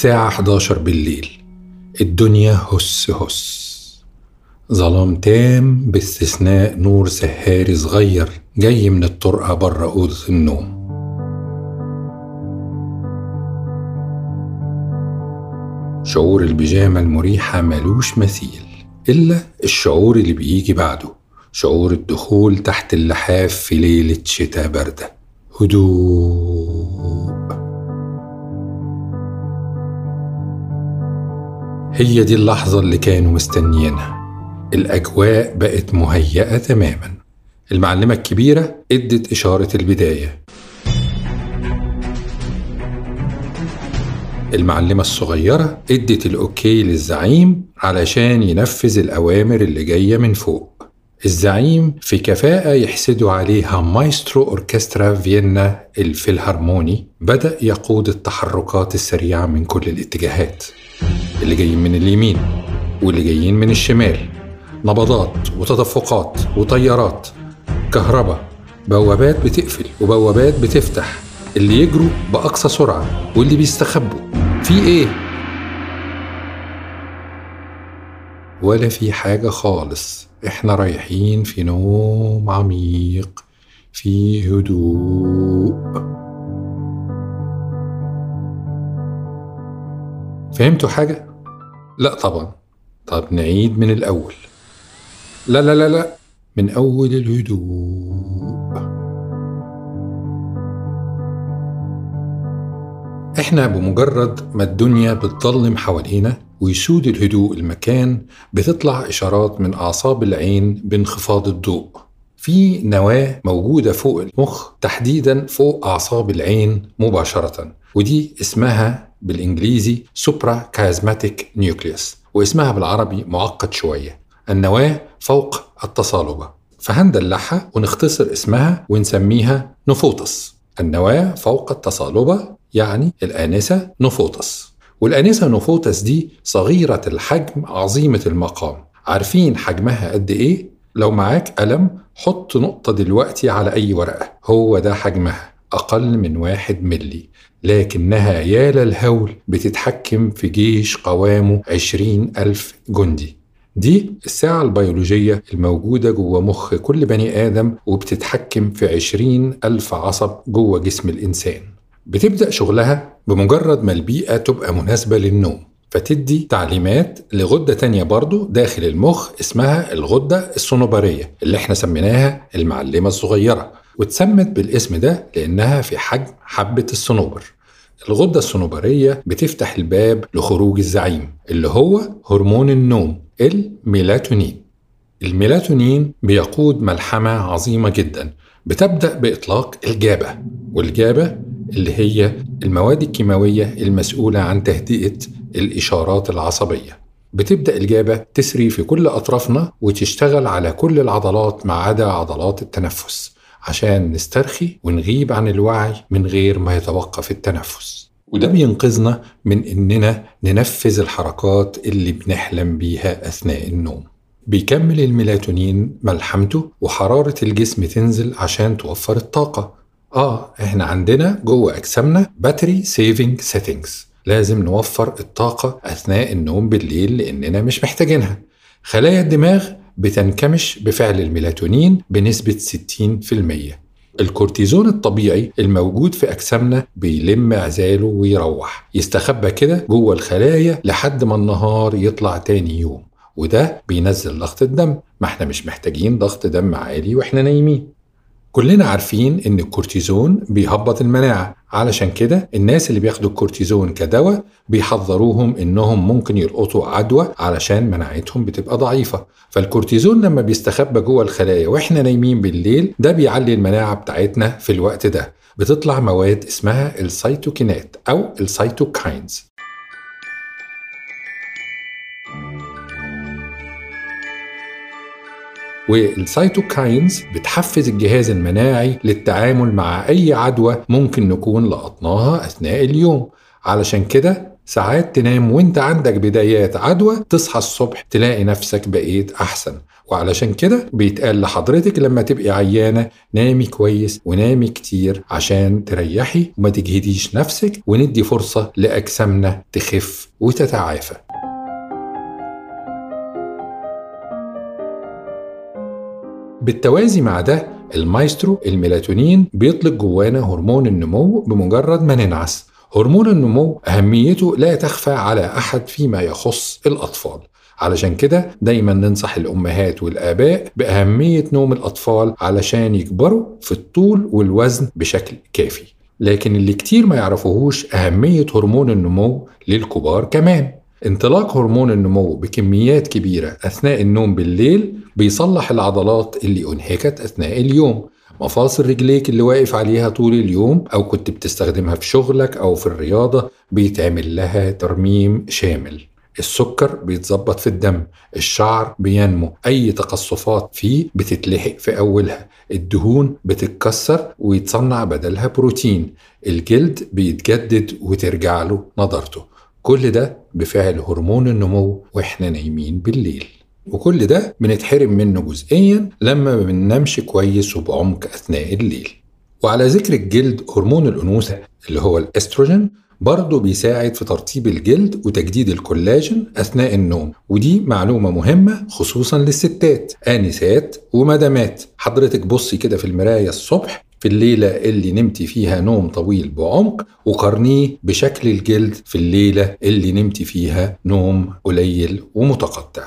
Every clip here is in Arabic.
الساعة 11 بالليل. الدنيا هس هس. ظلام تام باستثناء نور سهاري صغير جاي من الطرقة بره أوضة النوم. شعور البيجامة المريحة ملوش مثيل إلا الشعور اللي بيجي بعده شعور الدخول تحت اللحاف في ليلة شتاء باردة. هدوء. هي دي اللحظة اللي كانوا مستنيينها. الأجواء بقت مهيئة تماما. المعلمة الكبيرة إدت إشارة البداية. المعلمة الصغيرة إدت الأوكي للزعيم علشان ينفذ الأوامر اللي جاية من فوق. الزعيم في كفاءة يحسدوا عليها مايسترو أوركسترا فيينا الفيلهارموني بدأ يقود التحركات السريعة من كل الاتجاهات. اللي جايين من اليمين واللي جايين من الشمال. نبضات وتدفقات وطيارات كهرباء بوابات بتقفل وبوابات بتفتح اللي يجروا بأقصى سرعة واللي بيستخبوا. في إيه؟ ولا في حاجة خالص. إحنا رايحين في نوم عميق في هدوء. فهمتوا حاجة؟ لا طبعا. طب نعيد من الأول. لا لا لا لا. من أول الهدوء. إحنا بمجرد ما الدنيا بتضلم حوالينا ويسود الهدوء المكان بتطلع إشارات من أعصاب العين بانخفاض الضوء. في نواة موجودة فوق المخ تحديدا فوق أعصاب العين مباشرة. ودي اسمها بالإنجليزي سوبرا كازماتيك نيوكليوس واسمها بالعربي معقد شوية. النواة فوق التصالبة فهندلعها ونختصر اسمها ونسميها نفوطس. النواة فوق التصالبة يعني الآنسة نفوطس. والآنسة نفوطس دي صغيرة الحجم عظيمة المقام. عارفين حجمها قد إيه؟ لو معاك قلم حط نقطة دلوقتي على أي ورقة. هو ده حجمها أقل من واحد ملي لكنها يا للهول بتتحكم في جيش قوامه عشرين ألف جندي. دي الساعة البيولوجية الموجودة جوه مخ كل بني آدم وبتتحكم في عشرين ألف عصب جوه جسم الإنسان. بتبدأ شغلها بمجرد ما البيئة تبقى مناسبة للنوم فتدي تعليمات لغدة تانية برضو داخل المخ اسمها الغدة الصنوبرية اللي إحنا سميناها المعلمة الصغيرة واتسمت بالاسم ده لأنها في حجم حبة الصنوبر. الغدة الصنوبرية بتفتح الباب لخروج الزعيم اللي هو هرمون النوم الميلاتونين. الميلاتونين بيقود ملحمة عظيمة جدا بتبدأ بإطلاق الجابة والجابة اللي هي المواد الكيماوية المسؤولة عن تهدئة الإشارات العصبية. بتبدأ الجابة تسري في كل أطرافنا وتشتغل على كل العضلات ما عدا عضلات التنفس. عشان نسترخي ونغيب عن الوعي من غير ما يتوقف التنفس. وده بينقذنا من إننا ننفذ الحركات اللي بنحلم بيها أثناء النوم. بيكمل الميلاتونين ملحمته وحرارة الجسم تنزل عشان توفر الطاقة. آه إحنا عندنا جوه أجسامنا battery saving settings لازم نوفر الطاقة أثناء النوم بالليل لأننا مش محتاجينها. خلايا الدماغ بتنكمش بفعل الميلاتونين بنسبة 60% الكورتيزون الطبيعي الموجود في أجسامنا بيلم عزاله ويروح. يستخبى كده جوه الخلايا لحد ما النهار يطلع تاني يوم. وده بينزل ضغط الدم. ما إحنا مش محتاجين ضغط دم عالي وإحنا نايمين. كلنا عارفين إن الكورتيزون بيهبط المناعة. علشان كده الناس اللي بياخدوا الكورتيزون كدواء بيحذروهم إنهم ممكن يلقطوا عدوى علشان مناعتهم بتبقى ضعيفة. فالكورتيزون لما بيستخبى جوه الخلايا وإحنا نايمين بالليل ده بيعلي المناعة بتاعتنا في الوقت ده. بتطلع مواد اسمها السيتوكينات أو ال cytokines والسيتوكاينز بتحفز الجهاز المناعي للتعامل مع أي عدوى ممكن نكون لقطناها أثناء اليوم. علشان كده ساعات تنام وانت عندك بدايات عدوى تصحى الصبح تلاقي نفسك بقيت أحسن. وعلشان كده بيتقال لحضرتك لما تبقي عيانة نامي كويس ونامي كتير عشان تريحي وما تجهديش نفسك وندي فرصة لأجسامنا تخف وتتعافى. بالتوازي مع ده المايسترو الميلاتونين بيطلق جوانا هرمون النمو بمجرد ما ننعس. هرمون النمو أهميته لا تخفى على أحد فيما يخص الأطفال. علشان كده دايما ننصح الأمهات والآباء بأهمية نوم الأطفال علشان يكبروا في الطول والوزن بشكل كافي. لكن اللي كتير ما يعرفوهوش أهمية هرمون النمو للكبار كمان. انطلاق هرمون النمو بكميات كبيرة أثناء النوم بالليل بيصلح العضلات اللي أنهكت أثناء اليوم. مفاصل رجليك اللي واقف عليها طول اليوم أو كنت بتستخدمها في شغلك أو في الرياضة بيتعمل لها ترميم شامل. السكر بيتظبط في الدم الشعر بينمو أي تقصفات فيه بتتلحق في أولها. الدهون بتتكسر ويتصنع بدلها بروتين. الجلد بيتجدد وترجع له نضارته كل ده بفعل هرمون النمو وإحنا نايمين بالليل. وكل ده بنتحرم منه جزئيا لما ما بننامش كويس وبعمق أثناء الليل. وعلى ذكر الجلد هرمون الأنوثة اللي هو الأستروجين برضه بيساعد في ترطيب الجلد وتجديد الكولاجين أثناء النوم. ودي معلومة مهمة خصوصا للستات آنسات ومدامات. حضرتك بصي كده في المراية الصبح في الليلة اللي نمتي فيها نوم طويل بعمق وقارنيه بشكل الجلد في الليلة اللي نمتي فيها نوم قليل ومتقطع.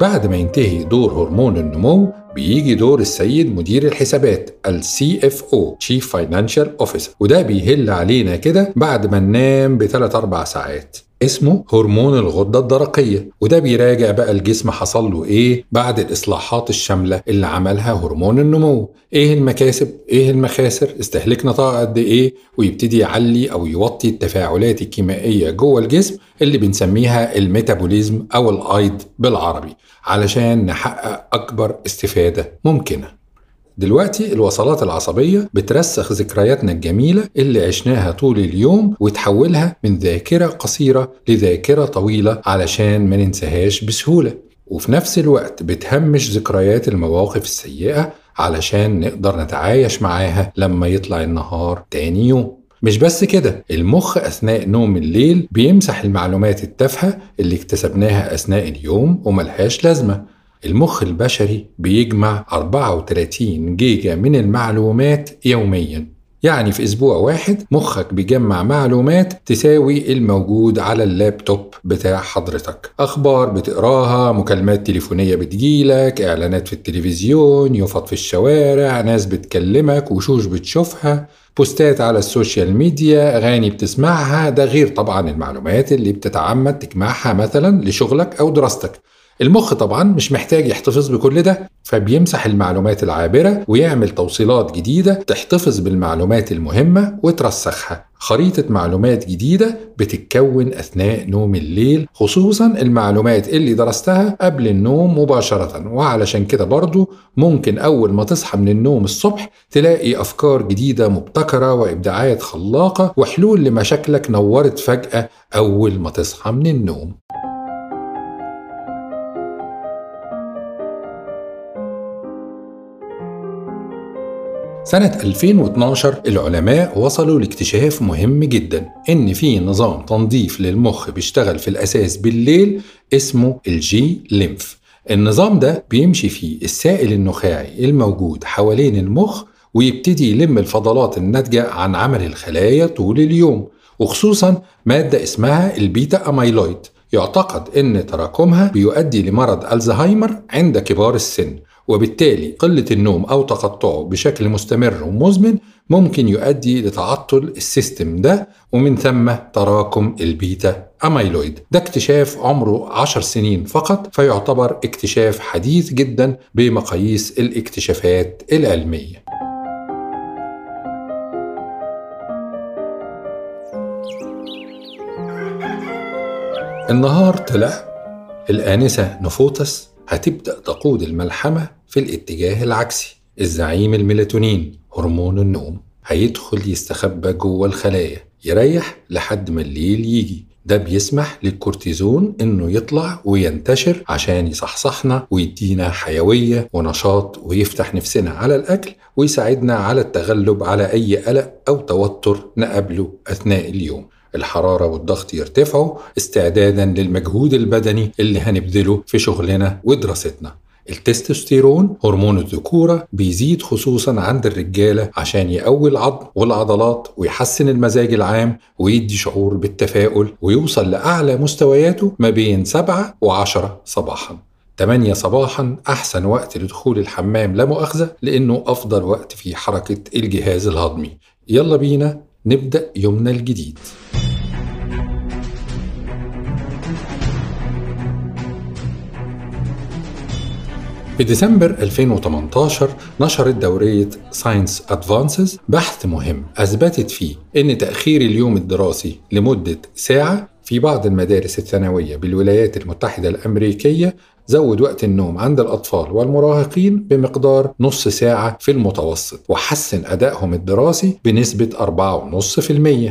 بعد ما ينتهي دور هرمون النمو بيجي دور السيد مدير الحسابات ال CFO Chief Financial Officer. وده بيهل علينا كده بعد ما ننام بثلاث أربع ساعات. اسمه هرمون الغدة الدرقية وده بيراجع بقى الجسم حصل له إيه بعد الإصلاحات الشاملة اللي عملها هرمون النمو. إيه المكاسب؟ إيه المخاسر؟ استهلكنا طاقة قد إيه؟ ويبتدي يعلي أو يوطي التفاعلات الكيميائية جوه الجسم اللي بنسميها الميتابوليزم أو الأيض بالعربي علشان نحقق أكبر استفادة ممكنة. دلوقتي الوصلات العصبية بترسخ ذكرياتنا الجميلة اللي عشناها طول اليوم وتحولها من ذاكرة قصيرة لذاكرة طويلة علشان ما ننساهاش بسهولة. وفي نفس الوقت بتهمش ذكريات المواقف السيئة علشان نقدر نتعايش معاها لما يطلع النهار تاني يوم. مش بس كده المخ أثناء نوم الليل بيمسح المعلومات التافهة اللي اكتسبناها أثناء اليوم وملهاش لازمة. المخ البشري بيجمع 34 جيجا من المعلومات يوميا. يعني في أسبوع واحد مخك بيجمع معلومات تساوي الموجود على اللابتوب بتاع حضرتك. أخبار بتقراها مكالمات تليفونية بتجيلك إعلانات في التلفزيون يفط في الشوارع ناس بتكلمك وشوش بتشوفها بوستات على ال social media أغاني بتسمعها. ده غير طبعا المعلومات اللي بتتعمد تجمعها مثلا لشغلك أو دراستك. المخ طبعا مش محتاج يحتفظ بكل ده فبيمسح المعلومات العابرة ويعمل توصيلات جديدة تحتفظ بالمعلومات المهمة وترسخها. خريطة معلومات جديدة بتتكون أثناء نوم الليل خصوصا المعلومات اللي درستها قبل النوم مباشرة. وعلشان كده برضو ممكن أول ما تصحى من النوم الصبح تلاقي أفكار جديدة مبتكرة وإبداعات خلاقة وحلول لمشاكلك نورت فجأة أول ما تصحى من النوم. سنة 2012 العلماء وصلوا لاكتشاف مهم جدا إن في نظام تنظيف للمخ بيشتغل في الأساس بالليل اسمه ال glymph. النظام ده بيمشي فيه السائل النخاعي الموجود حوالين المخ ويبتدي يلم الفضلات الناتجة عن عمل الخلايا طول اليوم وخصوصا مادة اسمها ال beta amyloid. يعتقد أن تراكمها بيؤدي لمرض ألزهايمر عند كبار السن. وبالتالي قلة النوم أو تقطعه بشكل مستمر ومزمن ممكن يؤدي لتعطل ال system ده ومن ثم تراكم ال beta amyloid. ده اكتشاف عمره عشر سنين فقط فيعتبر اكتشاف حديث جدا بمقاييس الاكتشافات العلمية. النهار طلع الآنسة نفوتس هتبدأ تقود الملحمة في الاتجاه العكسي الزعيم الميلاتونين هرمون النوم هيدخل يستخبى جوه الخلايا يريح لحد ما الليل يجي. ده بيسمح للكورتيزون إنه يطلع وينتشر عشان يصحصحنا ويدينا حيوية ونشاط ويفتح نفسنا على الأكل ويساعدنا على التغلب على أي قلق أو توتر نقابله أثناء اليوم. الحرارة والضغط يرتفعوا استعدادا للمجهود البدني اللي هنبذله في شغلنا ودراستنا. التستوستيرون هرمون الذكورة بيزيد خصوصا عند الرجالة عشان يقوي العظم والعضلات ويحسن المزاج العام ويدي شعور بالتفاؤل ويوصل لأعلى مستوياته ما بين 7 و10 صباحا. 8 صباحا أحسن وقت لدخول الحمام لا مؤاخذة لأنه أفضل وقت في حركة الجهاز الهضمي. يلا بينا نبدأ يومنا الجديد. في ديسمبر 2018 نشرت دورية Science Advances بحث مهم أثبتت فيه أن تأخير اليوم الدراسي لمدة ساعة في بعض المدارس الثانوية بالولايات المتحدة الأمريكية زود وقت النوم عند الأطفال والمراهقين بمقدار نص ساعة في المتوسط وحسن أدائهم الدراسي بنسبة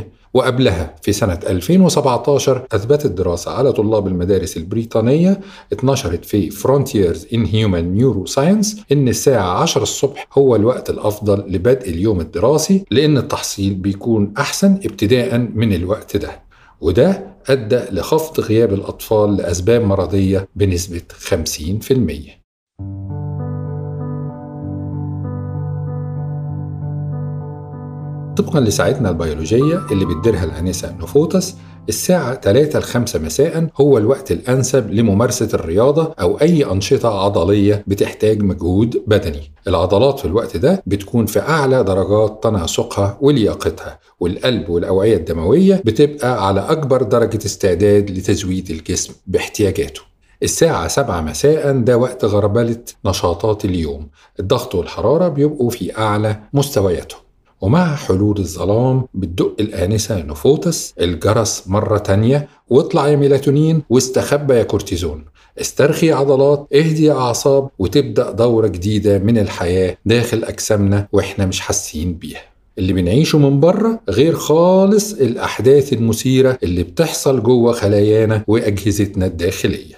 4.5% وقبلها في سنة 2017 أثبتت دراسة على طلاب المدارس البريطانية اتنشرت في Frontiers in Human Neuroscience إن الساعة 10 الصبح هو الوقت الأفضل لبدء اليوم الدراسي لأن التحصيل بيكون أحسن ابتداء من الوقت ده وده أدى لخفض غياب الأطفال لأسباب مرضية بنسبة 50%. طبقا لساعتنا البيولوجية اللي بتديرها الأنسة نفوتس الساعة 3 ل 5 مساء هو الوقت الأنسب لممارسة الرياضة أو أي أنشطة عضلية بتحتاج مجهود بدني. العضلات في الوقت ده بتكون في أعلى درجات تناسقها ولياقتها والقلب والأوعية الدموية بتبقى على أكبر درجة استعداد لتزويد الجسم باحتياجاته. الساعة 7 مساء ده وقت غربلة نشاطات اليوم. الضغط والحرارة بيبقوا في أعلى مستوياتهم ومع حلول الظلام بتدق الآنسة نفوتس الجرس مرة تانية واطلع يا ميلاتونين واستخبى يا كورتيزون. استرخي عضلات اهدي أعصاب وتبدأ دورة جديدة من الحياة داخل أجسامنا وإحنا مش حاسين بيها. اللي بنعيشه من بره غير خالص الأحداث المثيرة اللي بتحصل جوه خلايانا وأجهزتنا الداخلية.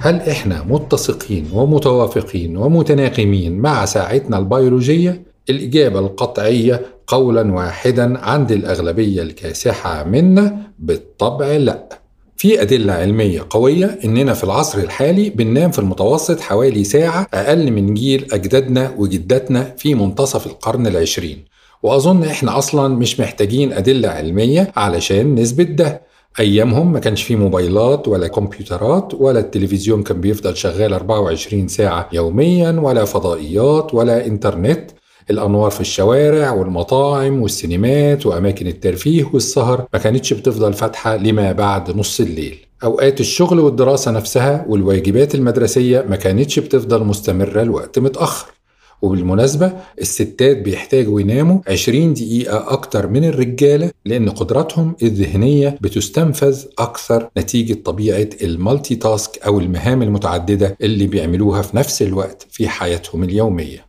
هل إحنا متسقين ومتوافقين ومتناغمين مع ساعتنا البيولوجية؟ الإجابة القطعية قولا واحدا عند الأغلبية الكاسحة منا بالطبع لا. في أدلة علمية قوية إننا في العصر الحالي بننام في المتوسط حوالي ساعة أقل من جيل أجدادنا وجداتنا في منتصف القرن العشرين. وأظن إحنا أصلا مش محتاجين أدلة علمية علشان نثبت ده. أيامهم ما كانش في موبايلات ولا كمبيوترات ولا التلفزيون كان بيفضل شغال 24 ساعة يوميا ولا فضائيات ولا إنترنت. الأنوار في الشوارع والمطاعم والسينمات وأماكن الترفيه والسهر ما كانتش بتفضل فاتحة لما بعد نص الليل. أوقات الشغل والدراسة نفسها والواجبات المدرسية ما كانتش بتفضل مستمرة لوقت متأخر. وبالمناسبة الستات بيحتاجوا يناموا 20 دقيقة أكتر من الرجالة لأن قدراتهم الذهنية بتستنفذ أكثر نتيجة طبيعة المالتي تاسك أو المهام المتعددة اللي بيعملوها في نفس الوقت في حياتهم اليومية.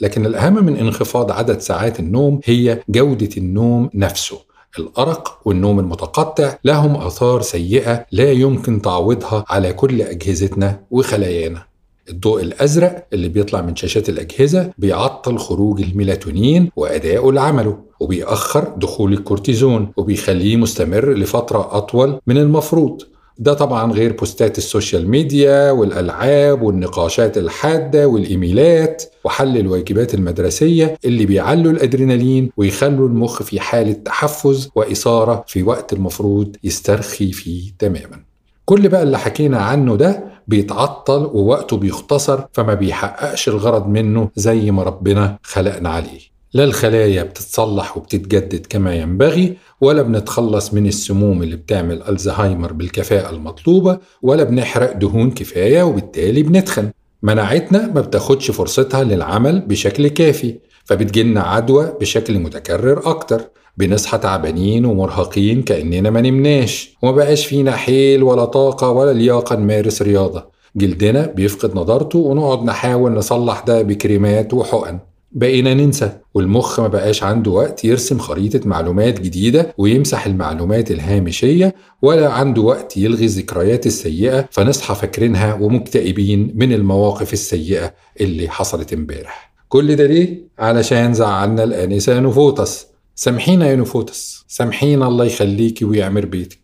لكن الأهم من انخفاض عدد ساعات النوم هي جودة النوم نفسه. الأرق والنوم المتقطع لهم آثار سيئة لا يمكن تعويضها على كل أجهزتنا وخلايانا. الضوء الأزرق اللي بيطلع من شاشات الأجهزة بيعطل خروج الميلاتونين وأدائه لعمله وبيأخر دخول الكورتيزون وبيخليه مستمر لفترة أطول من المفروض. ده طبعا غير بوستات ال social media والألعاب والنقاشات الحادة والإيميلات وحل الواجبات المدرسية اللي بيعلوا الأدرينالين ويخلوا المخ في حالة تحفز وإثارة في وقت المفروض يسترخي فيه تماما. كل بقى اللي حكينا عنه ده بيتعطل ووقته بيختصر فما بيحققش الغرض منه زي ما ربنا خلقنا عليه. لا الخلايا بتتصلح وبتتجدد كما ينبغي ولا بنتخلص من السموم اللي بتعمل ألزهايمر بالكفاءة المطلوبة ولا بنحرق دهون كفاية وبالتالي بنتخن. مناعتنا ما بتاخدش فرصتها للعمل بشكل كافي فبتجيلنا عدوى بشكل متكرر أكتر. بنصحى تعبانين ومرهقين كأننا ما نمناش وما بقاش فينا حيل ولا طاقة ولا لياقة نمارس رياضة. جلدنا بيفقد نضارته ونقعد نحاول نصلح ده بكريمات وحقن. بقينا ننسى والمخ ما بقاش عنده وقت يرسم خريطة معلومات جديدة ويمسح المعلومات الهامشية ولا عنده وقت يلغي الذكريات السيئة فنصحى فاكرينها ومكتئبين من المواقف السيئة اللي حصلت امبارح. كل ده ليه؟ علشان زعلنا الآنسة نفوتس سامحينا يا نفوتس. سامحينا الله يخليكي ويعمر بيتك.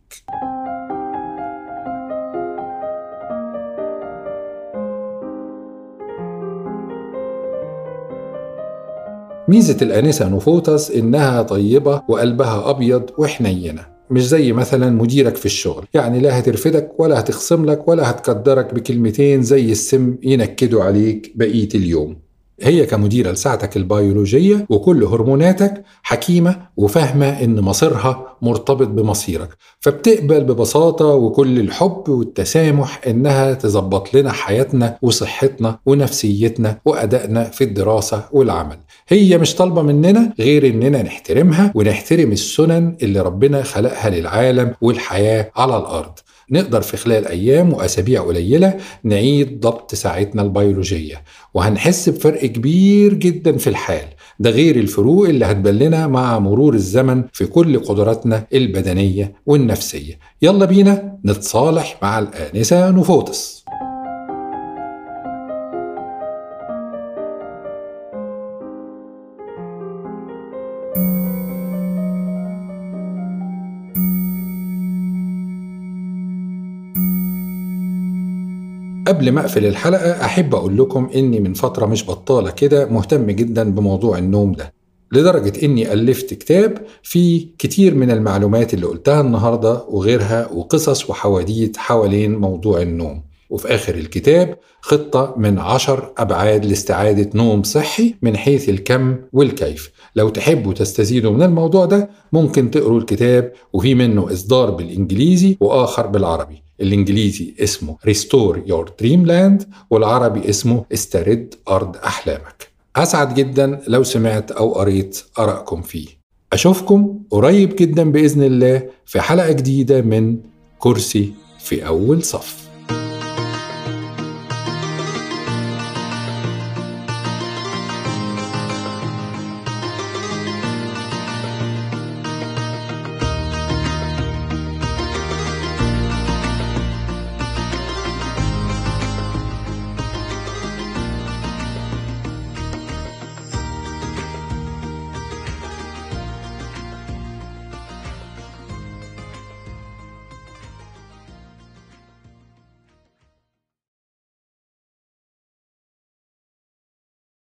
ميزة الآنسة نفوتس إنها طيبة وقلبها أبيض وحنينة مش زي مثلا مديرك في الشغل. يعني لا هترفدك ولا هتخصم لك ولا هتقدرك بكلمتين زي السم ينكدوا عليك بقية اليوم. هي كمديرة لساعتك البيولوجية وكل هرموناتك حكيمة وفاهمة إن مصيرها مرتبط بمصيرك. فبتقبل ببساطة وكل الحب والتسامح إنها تظبط لنا حياتنا وصحتنا ونفسيتنا وأدائنا في الدراسة والعمل. هي مش طالبة مننا غير إننا نحترمها ونحترم السنن اللي ربنا خلقها للعالم والحياة على الأرض. نقدر في خلال أيام وأسابيع قليلة نعيد ضبط ساعتنا البيولوجية وهنحس بفرق كبير جدا في الحال. ده غير الفروق اللي هتبان لنا مع مرور الزمن في كل قدراتنا البدنية والنفسية. يلا بينا نتصالح مع الآنسة نفوتس قبل ما أقفل الحلقة أحب أقول لكم إني من فترة مش بطالة كده مهتم جدا بموضوع النوم ده لدرجة إني ألفت كتاب فيه كتير من المعلومات اللي قلتها النهاردة وغيرها وقصص وحواديت حوالين موضوع النوم. وفي آخر الكتاب خطة من عشر أبعاد لاستعادة نوم صحي من حيث الكم والكيف. لو تحبوا تستزيدوا من الموضوع ده ممكن تقروا الكتاب وفي منه إصدار بالإنجليزي وآخر بالعربي. الإنجليزي اسمه Restore Your Dreamland والعربي اسمه استرد أرض أحلامك. أسعد جدا لو سمعت أو قريت آرائكم فيه. أشوفكم قريب جدا بإذن الله في حلقة جديدة من كرسي في أول صف.